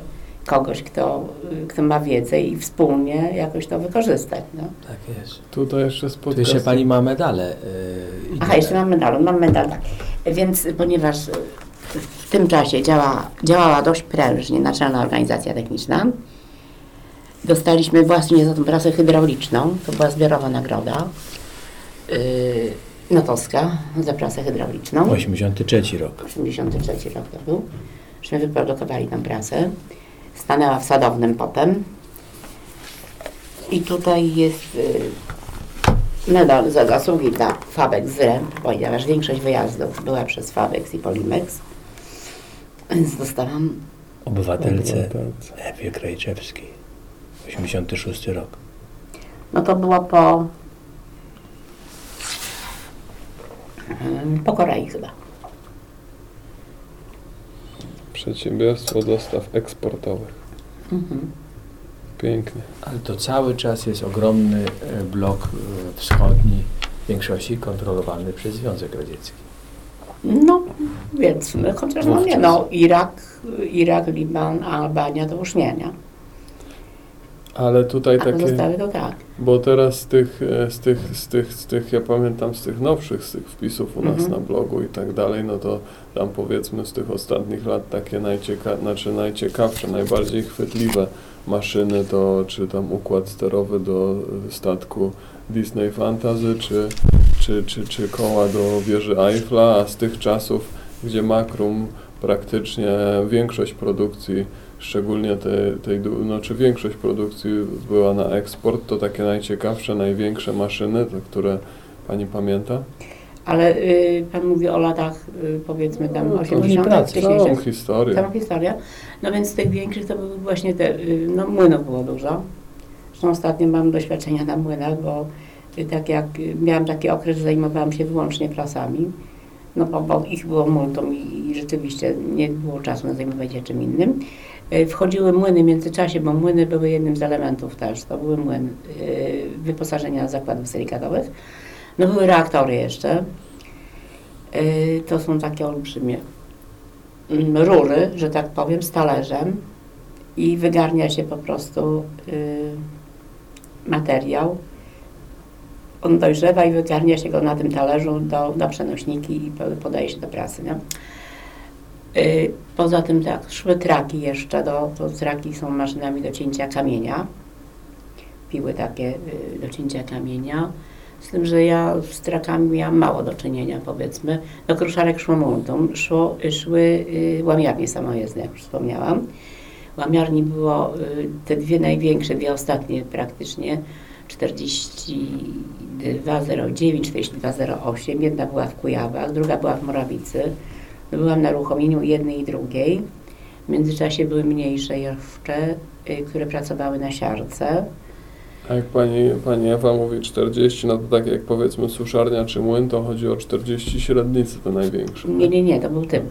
kogoś, kto, kto ma wiedzę i wspólnie jakoś to wykorzystać, no. Tak jest. Tutaj jeszcze z Tu jeszcze Pani ma medale. y, Aha, jeszcze mam medal, mam medal, tak. Więc ponieważ w tym czasie działa, działała dość prężnie Naczelna Organizacja Techniczna, dostaliśmy właśnie za tą pracę hydrauliczną, to była zbiorowa nagroda yy, notowska za pracę hydrauliczną. 83 rok. 83 rok to był. Żeśmy wyprodukowali tę pracę. Stanęła w Sadownym potem. I tutaj jest y, medal za zasługi dla Fabex Zręb, ponieważ większość wyjazdów była przez Fabex i Polimex. Więc dostałam, Obywatelce Obywatelce. Ewie Krajczewskiej. 86 rok. no to było po, po Korei chyba. Przedsiębiorstwo dostaw eksportowych. Mhm. Pięknie. Ale to cały czas jest ogromny e, blok e, wschodni, w większości kontrolowany przez Związek Radziecki. No, więc no, chociaż no nie, no Irak, Irak, Liban, Albania to już nie, nie? Ale tutaj A takie, pozostałe to tak. bo teraz z tych, e, z tych, z tych, z tych, ja pamiętam z tych nowszych, z tych wpisów u nas Mhm. na blogu i tak dalej, no to tam powiedzmy z tych ostatnich lat takie najcieka, znaczy najciekawsze, najbardziej chwytliwe maszyny to czy tam układ sterowy do statku Disney Fantasy, czy, czy, czy, czy koła do wieży Eiffla, a z tych czasów, gdzie Makrum praktycznie większość produkcji, szczególnie tej, tej no, czy większość produkcji była na eksport, to takie najciekawsze, największe maszyny, te, które Pani pamięta? Ale y, Pan mówi o latach, y, powiedzmy tam No, to 80. pracy. Całą historię. Całą historię. No więc z tych większych to były właśnie te, y, no młynów było dużo. Zresztą ostatnio mam doświadczenia na młynach, bo tak jak miałam taki okres, że zajmowałam się wyłącznie prasami, no bo, bo ich było multum i, i rzeczywiście nie było czasu na zajmowanie się czym innym. Y, Wchodziły młyny w międzyczasie, bo młyny były jednym z elementów też. To były młyn y, wyposażenia zakładów silikatowych. No były reaktory jeszcze. Y, To są takie olbrzymie mm, rury, że tak powiem, z talerzem i wygarnia się po prostu y, materiał. On dojrzewa i wygarnia się go na tym talerzu do, do przenośniki i po- podaje się do prasy. Nie? Y, poza tym tak, szły traki jeszcze, do, to traki są maszynami do cięcia kamienia. Piły takie y, do cięcia kamienia. Z tym, że ja z trakami miałam mało do czynienia, powiedzmy. Do kruszarek szło multum, szło, szły y, łamiarnie samojezdne, jak już wspomniałam. Łamiarni było y, te dwie największe, dwie ostatnie praktycznie, 4209, 4208. Jedna była w Kujawach, druga była w Morawicy. Byłam na uruchomieniu jednej i drugiej. W międzyczasie były mniejsze jeszcze, y, które pracowały na siarce. A jak pani, pani Ewa mówi 40, no to tak jak powiedzmy suszarnia czy młyn, to chodzi o 40 średnicy te największe. Nie, nie, nie, to był typ.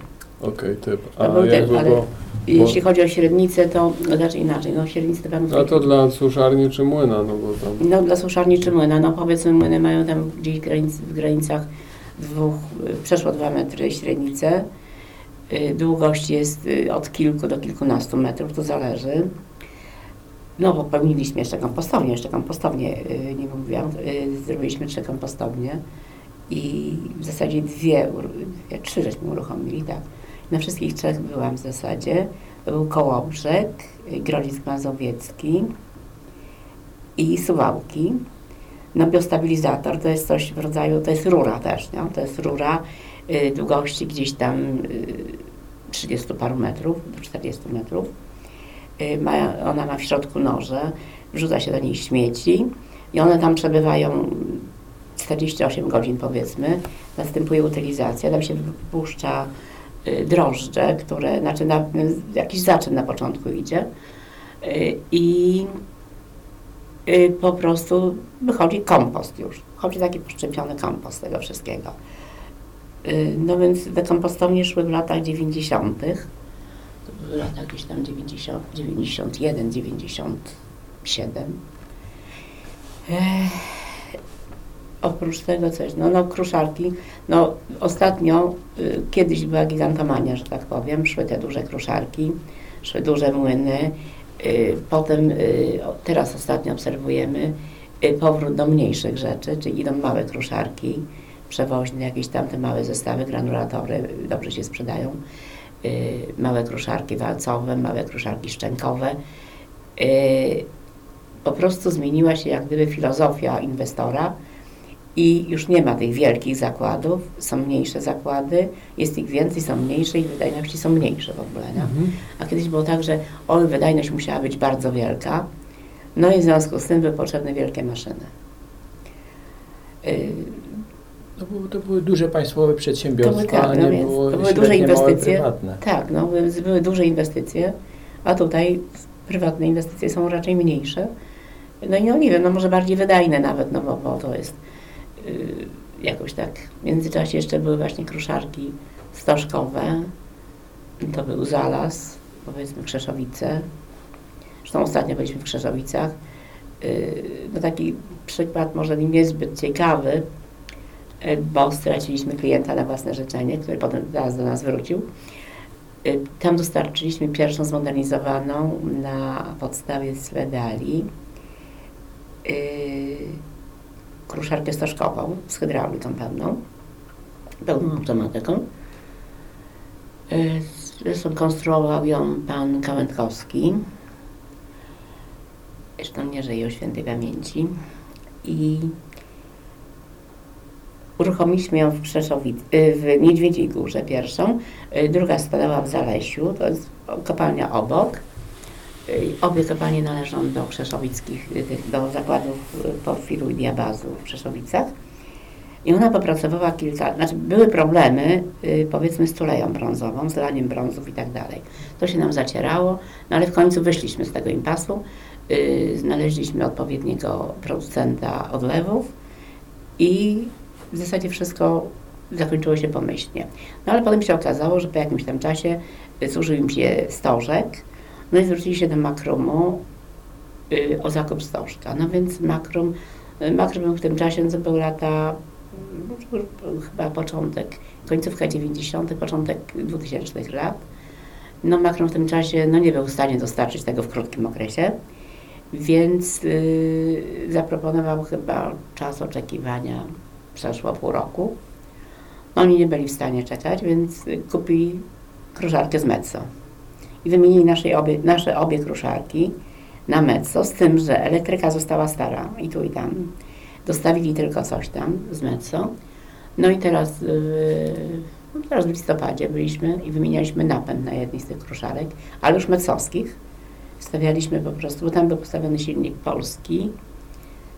Okej, typ. A był typ, jakby ale- było, Jeśli chodzi o średnicę, to no, znaczy inaczej. No, średnicę to panu a to dla suszarni czy młyna, no bo tam... No dla suszarni czy młyna, no powiedzmy młyny mają tam gdzieś granic, w granicach dwóch, y, przeszło dwa metry średnicę. Y, Długość jest y, od kilku do kilkunastu metrów, to zależy. No bo pełniliśmy jeszcze kompostownię, jeszcze kompostownię, nie mówiłam, zrobiliśmy trzy kompostownie i w zasadzie dwie, dwie trzy żeśmy uruchomili, tak. Na wszystkich trzech byłam w zasadzie. Był Kołobrzeg, Grodzisk Mazowiecki, i suwałki. No biostabilizator to jest coś w rodzaju, to jest rura też, nie? to jest rura y, długości gdzieś tam y, 30 paru metrów, do 40 metrów. Y, ma, ona ma w środku noże, wrzuca się do niej śmieci i one tam przebywają 48 godzin powiedzmy, następuje utylizacja, tam się wypuszcza drożdże, które, znaczy na, jakiś zaczyn na początku idzie y, i y, po prostu wychodzi kompost już. Chodzi taki poszczepiony kompost tego wszystkiego. Y, No więc te kompostownie szły w latach 90. To były lata jakieś tam 90, 91, 97. Ech, oprócz tego coś, no, no kruszarki, no ostatnio, y, kiedyś była gigantomania, że tak powiem, szły te duże kruszarki, szły duże młyny, Y, Potem, y, teraz ostatnio obserwujemy y, powrót do mniejszych rzeczy, czyli idą małe kruszarki, przewoźne, jakieś tam te małe zestawy, granulatory dobrze się sprzedają. Y, Małe kruszarki walcowe, małe kruszarki szczękowe. Y, Po prostu zmieniła się jak gdyby filozofia inwestora i już nie ma tych wielkich zakładów, są mniejsze zakłady, jest ich więcej, są mniejsze i wydajności są mniejsze w ogóle. Mhm. A kiedyś było tak, że oj, wydajność musiała być bardzo wielka, no i w związku z tym były potrzebne wielkie maszyny. Y, To, były, to były duże państwowe To przedsiębiorstwa, były, tak, no nie było to były duże inwestycje. prywatne. tak, no, były, duże inwestycje, a tutaj prywatne inwestycje są raczej mniejsze. No i no nie wiem, no może bardziej wydajne nawet, no bo, bo to jest jakoś tak. W międzyczasie jeszcze były właśnie kruszarki stożkowe, to był Zalas, powiedzmy Krzeszowice. Zresztą ostatnio byliśmy w Krzeszowicach. Y, No taki przykład może niezbyt ciekawy, y, bo straciliśmy klienta na własne życzenie, który potem zaraz do nas wrócił. Y, Tam dostarczyliśmy pierwszą zmodernizowaną na podstawie Sledali yy, kruszarkę stożkową z hydrauliką pełną, pełną automatyką. Yy, Zresztą konstruował ją pan Kałętkowski. Zresztą nie żyje o świętej pamięci. I uruchomiliśmy ją w Przeszowic, y, w Niedźwiedziej Górze pierwszą, y, druga stanęła w Zalesiu, to jest kopalnia obok. Obie kopalnie należą do krzeszowickich, do zakładów Porfiru i Diabazu w Krzeszowicach. I ona popracowała kilka, znaczy były problemy, y, powiedzmy z tuleją brązową, z laniem brązów i tak dalej. To się nam zacierało, no ale w końcu wyszliśmy z tego impasu, y, znaleźliśmy odpowiedniego producenta odlewów i w zasadzie wszystko zakończyło się pomyślnie. No ale potem się okazało, że po jakimś tam czasie y, zużył im się stożek, no i zwrócili się do Makrumu y, o zakup stożka. No więc Makrum, y, Makrum był w tym czasie, no to był lata, mm, chyba początek, końcówka 90., początek 2000 lat. No Makrum w tym czasie no, nie był w stanie dostarczyć tego w krótkim okresie, więc y, zaproponował chyba czas oczekiwania, przeszło pół roku. No, oni nie byli w stanie czekać, więc y, kupili kruszarkę z Metso. I wymienili obie, nasze obie kruszarki na Metso, z tym, że elektryka została stara i tu i tam. Dostawili tylko coś tam z Metso. No i teraz, yy, teraz w listopadzie byliśmy i wymienialiśmy napęd na jednej z tych kruszarek, ale już mecowskich. Stawialiśmy po prostu, bo tam był postawiony silnik polski,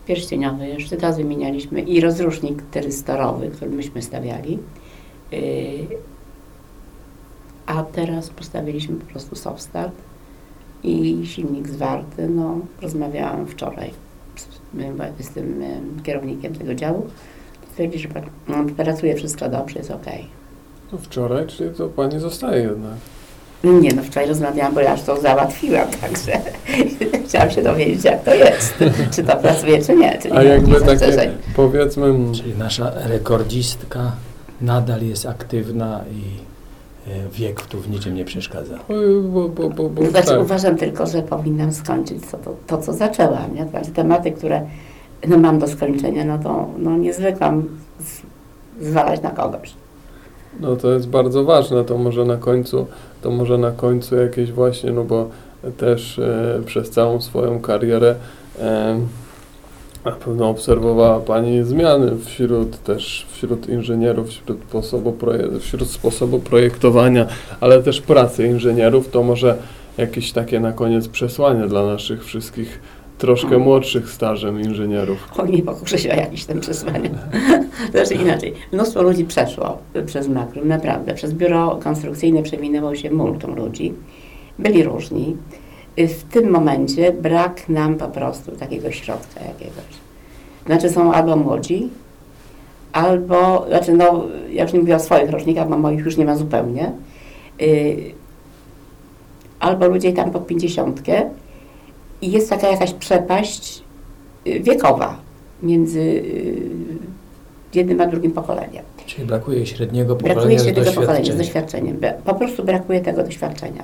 pierścieniowy jeszcze, teraz wymienialiśmy i rozrusznik tyrystorowy, który myśmy stawiali. Yy, a teraz postawiliśmy po prostu soft start i silnik zwarty. No, rozmawiałam wczoraj z, z tym em, kierownikiem tego działu. Stwierdził, że no, pracuje wszystko dobrze, jest ok. No wczoraj, czyli to pani zostaje jednak. Nie, no wczoraj rozmawiałam, bo ja już to załatwiłam, [laughs] także chciałam się dowiedzieć, jak to jest. [laughs] Czy to pracuje, czy nie. Czy nie A jakby nie takie, powiedzmy, Czyli nasza rekordzistka nadal jest aktywna i wiek tu w niczym nie przeszkadza. bo, bo, bo, bo, Znaczy tak. uważam tylko, że powinnam skończyć to, to, to co zaczęłam. Nie? Znaczy tematy, które no, mam do skończenia, no to no, nie zwykłam zwalać na kogoś. No to jest bardzo ważne, to może na końcu, to może na końcu jakieś właśnie, no bo też e, przez całą swoją karierę e, na pewno obserwowała Pani zmiany wśród też wśród inżynierów, wśród sposobu, wśród sposobu projektowania, ale też pracy inżynierów, to może jakieś takie na koniec przesłanie dla naszych wszystkich troszkę młodszych stażem inżynierów. Oj, nie pokuszę się o jakieś tam przesłanie. [laughs] znaczy inaczej, mnóstwo ludzi przeszło przez Makrum, naprawdę. Przez biuro konstrukcyjne przewinęło się multum ludzi. Byli różni. W tym momencie brak nam po prostu takiego środka jakiegoś. Znaczy są albo młodzi, albo, znaczy no, ja już nie mówię o swoich rocznikach, bo moich już nie ma zupełnie. Y, albo ludzie tam po pięćdziesiątkę i jest taka jakaś przepaść y, wiekowa między y, jednym a drugim pokoleniem. Czyli brakuje średniego pokolenia Brakuje tego pokolenia z doświadczeniem. Po prostu brakuje tego doświadczenia.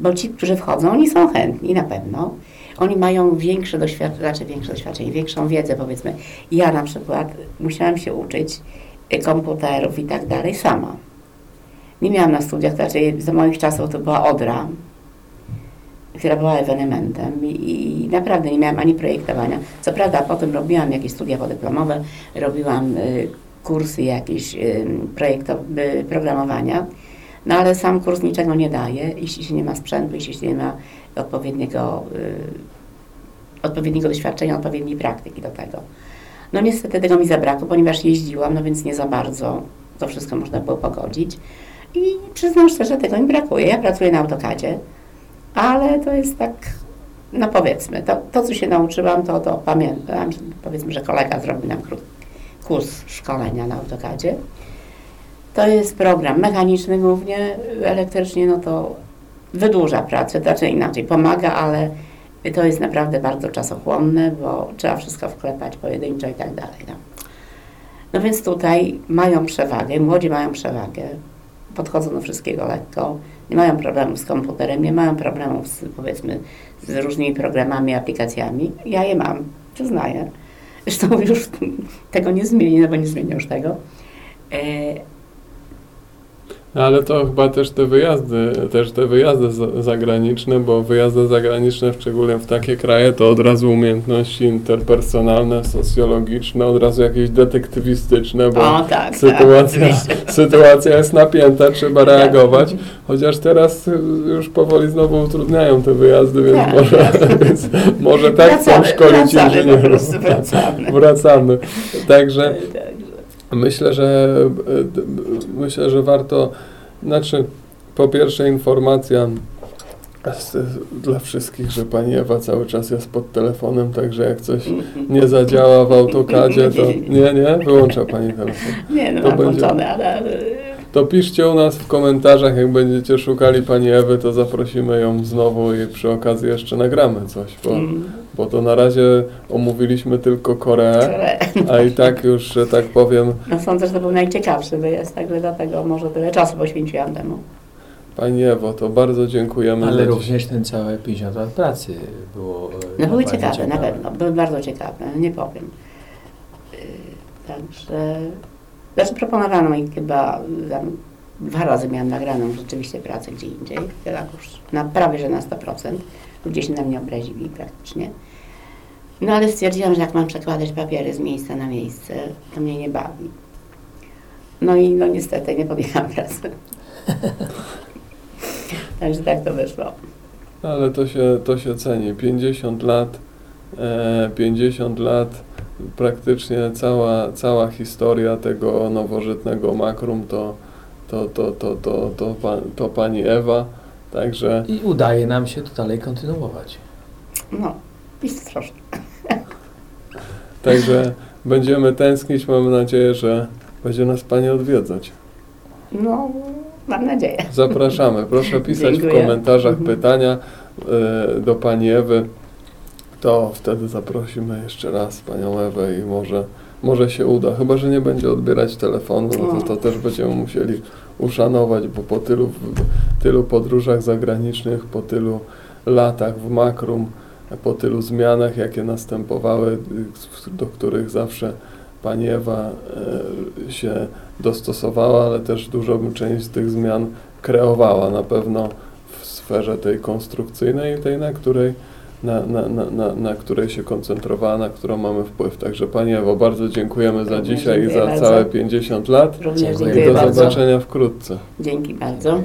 Bo ci, którzy wchodzą, oni są chętni na pewno. Oni mają większe doświadczenie, znaczy większe doświadczenie, większą wiedzę powiedzmy. Ja na przykład musiałam się uczyć y, komputerów i tak dalej sama. Nie miałam na studiach, znaczy za moich czasów to była Odra, która była ewenementem i, i naprawdę nie miałam ani projektowania. Co prawda potem robiłam jakieś studia podyplomowe, robiłam y, kursy jakieś y, y, programowania, no ale sam kurs niczego nie daje, jeśli się nie ma sprzętu, jeśli się nie ma odpowiedniego, y, odpowiedniego doświadczenia, odpowiedniej praktyki do tego. No niestety tego mi zabrakło, ponieważ jeździłam, no więc nie za bardzo to wszystko można było pogodzić. I przyznam szczerze, tego mi brakuje. Ja pracuję na AutoCADzie, ale to jest tak, no powiedzmy, to, to co się nauczyłam, to, to pamiętam, powiedzmy, że kolega zrobił nam kurs szkolenia na AutoCADzie. To jest program mechaniczny głównie, elektrycznie no to wydłuża pracę, znaczy inaczej, pomaga, ale to jest naprawdę bardzo czasochłonne, bo trzeba wszystko wklepać pojedynczo i tak dalej. No. no więc tutaj mają przewagę, młodzi mają przewagę, podchodzą do wszystkiego lekko, nie mają problemów z komputerem, nie mają problemów z, powiedzmy, z różnymi programami, aplikacjami. Ja je mam, przyznaję. Zresztą już tego nie zmieni, no bo nie zmienię już tego. E, Ale to chyba też te wyjazdy, też te wyjazdy za- zagraniczne, bo wyjazdy zagraniczne, szczególnie w takie kraje, to od razu umiejętności interpersonalne, socjologiczne, od razu jakieś detektywistyczne, bo o tak, sytuacja, tak, [laughs] sytuacja jest napięta, trzeba Tak. reagować. Chociaż teraz y, już powoli znowu utrudniają te wyjazdy, więc Tak, może, tak. [laughs] więc może tak chcą Wracamy, szkolić wracamy po inżynierów. wracamy. [laughs] Wracamy. Także Także. Myślę, że myślę, że warto, znaczy po pierwsze informacja dla wszystkich, że pani Ewa cały czas jest pod telefonem, także jak coś nie zadziała w autokadzie, to [laughs] nie, nie, wyłącza pani telefon. Nie, no To będzie- włączone, ale To piszcie u nas w komentarzach, jak będziecie szukali pani Ewy, to zaprosimy ją znowu i przy okazji jeszcze nagramy coś, bo, mm, bo to na razie omówiliśmy tylko Koreę, a i tak już, że tak powiem, no sądzę, że to był najciekawszy wyjazd, także dlatego może tyle czasu poświęciłam temu. Pani Ewo, to bardzo dziękujemy Ale również ten całe 50 lat pracy było. e, No były bardzo ciekawe, na pewno, były bardzo ciekawe, nie powiem. Yy, Także, znaczy proponowano mi chyba, tam, dwa razy miałam nagraną rzeczywiście pracę gdzie indziej, tak już na prawie, że na 100%. Ludzie się na mnie obrazili praktycznie. No ale stwierdziłam, że jak mam przekładać papiery z miejsca na miejsce, to mnie nie bawi. No i no niestety nie podjęłam pracy. [laughs] Także tak to wyszło. Ale to się, to się ceni. 50 lat, e, 50 lat, praktycznie cała, cała historia tego nowożytnego makrum to, to, to, to, to, to, pa, to pani Ewa. Także I udaje nam się to dalej kontynuować. No, jest troszkę. Także będziemy tęsknić. Mamy nadzieję, że będzie nas Pani odwiedzać. No, mam nadzieję. Zapraszamy. Proszę pisać w Dziękuję. komentarzach Mhm. pytania e, do Pani Ewy. To wtedy zaprosimy jeszcze raz Panią Ewę i może, może się uda. Chyba, że nie będzie odbierać telefonu, no to, to też będziemy musieli uszanować, bo po tylu, tylu podróżach zagranicznych, po tylu latach w makrum, po tylu zmianach, jakie następowały, do których zawsze Pani Ewa e, się dostosowała, ale też dużą część z tych zmian kreowała na pewno w sferze tej konstrukcyjnej, tej, na której, na, na, na, na, na której się koncentrowała, na którą mamy wpływ. Także Pani Ewo, bardzo dziękujemy za dzisiaj i za bardzo. całe 50 lat Również Dziękuję i do bardzo. zobaczenia wkrótce. Dzięki bardzo.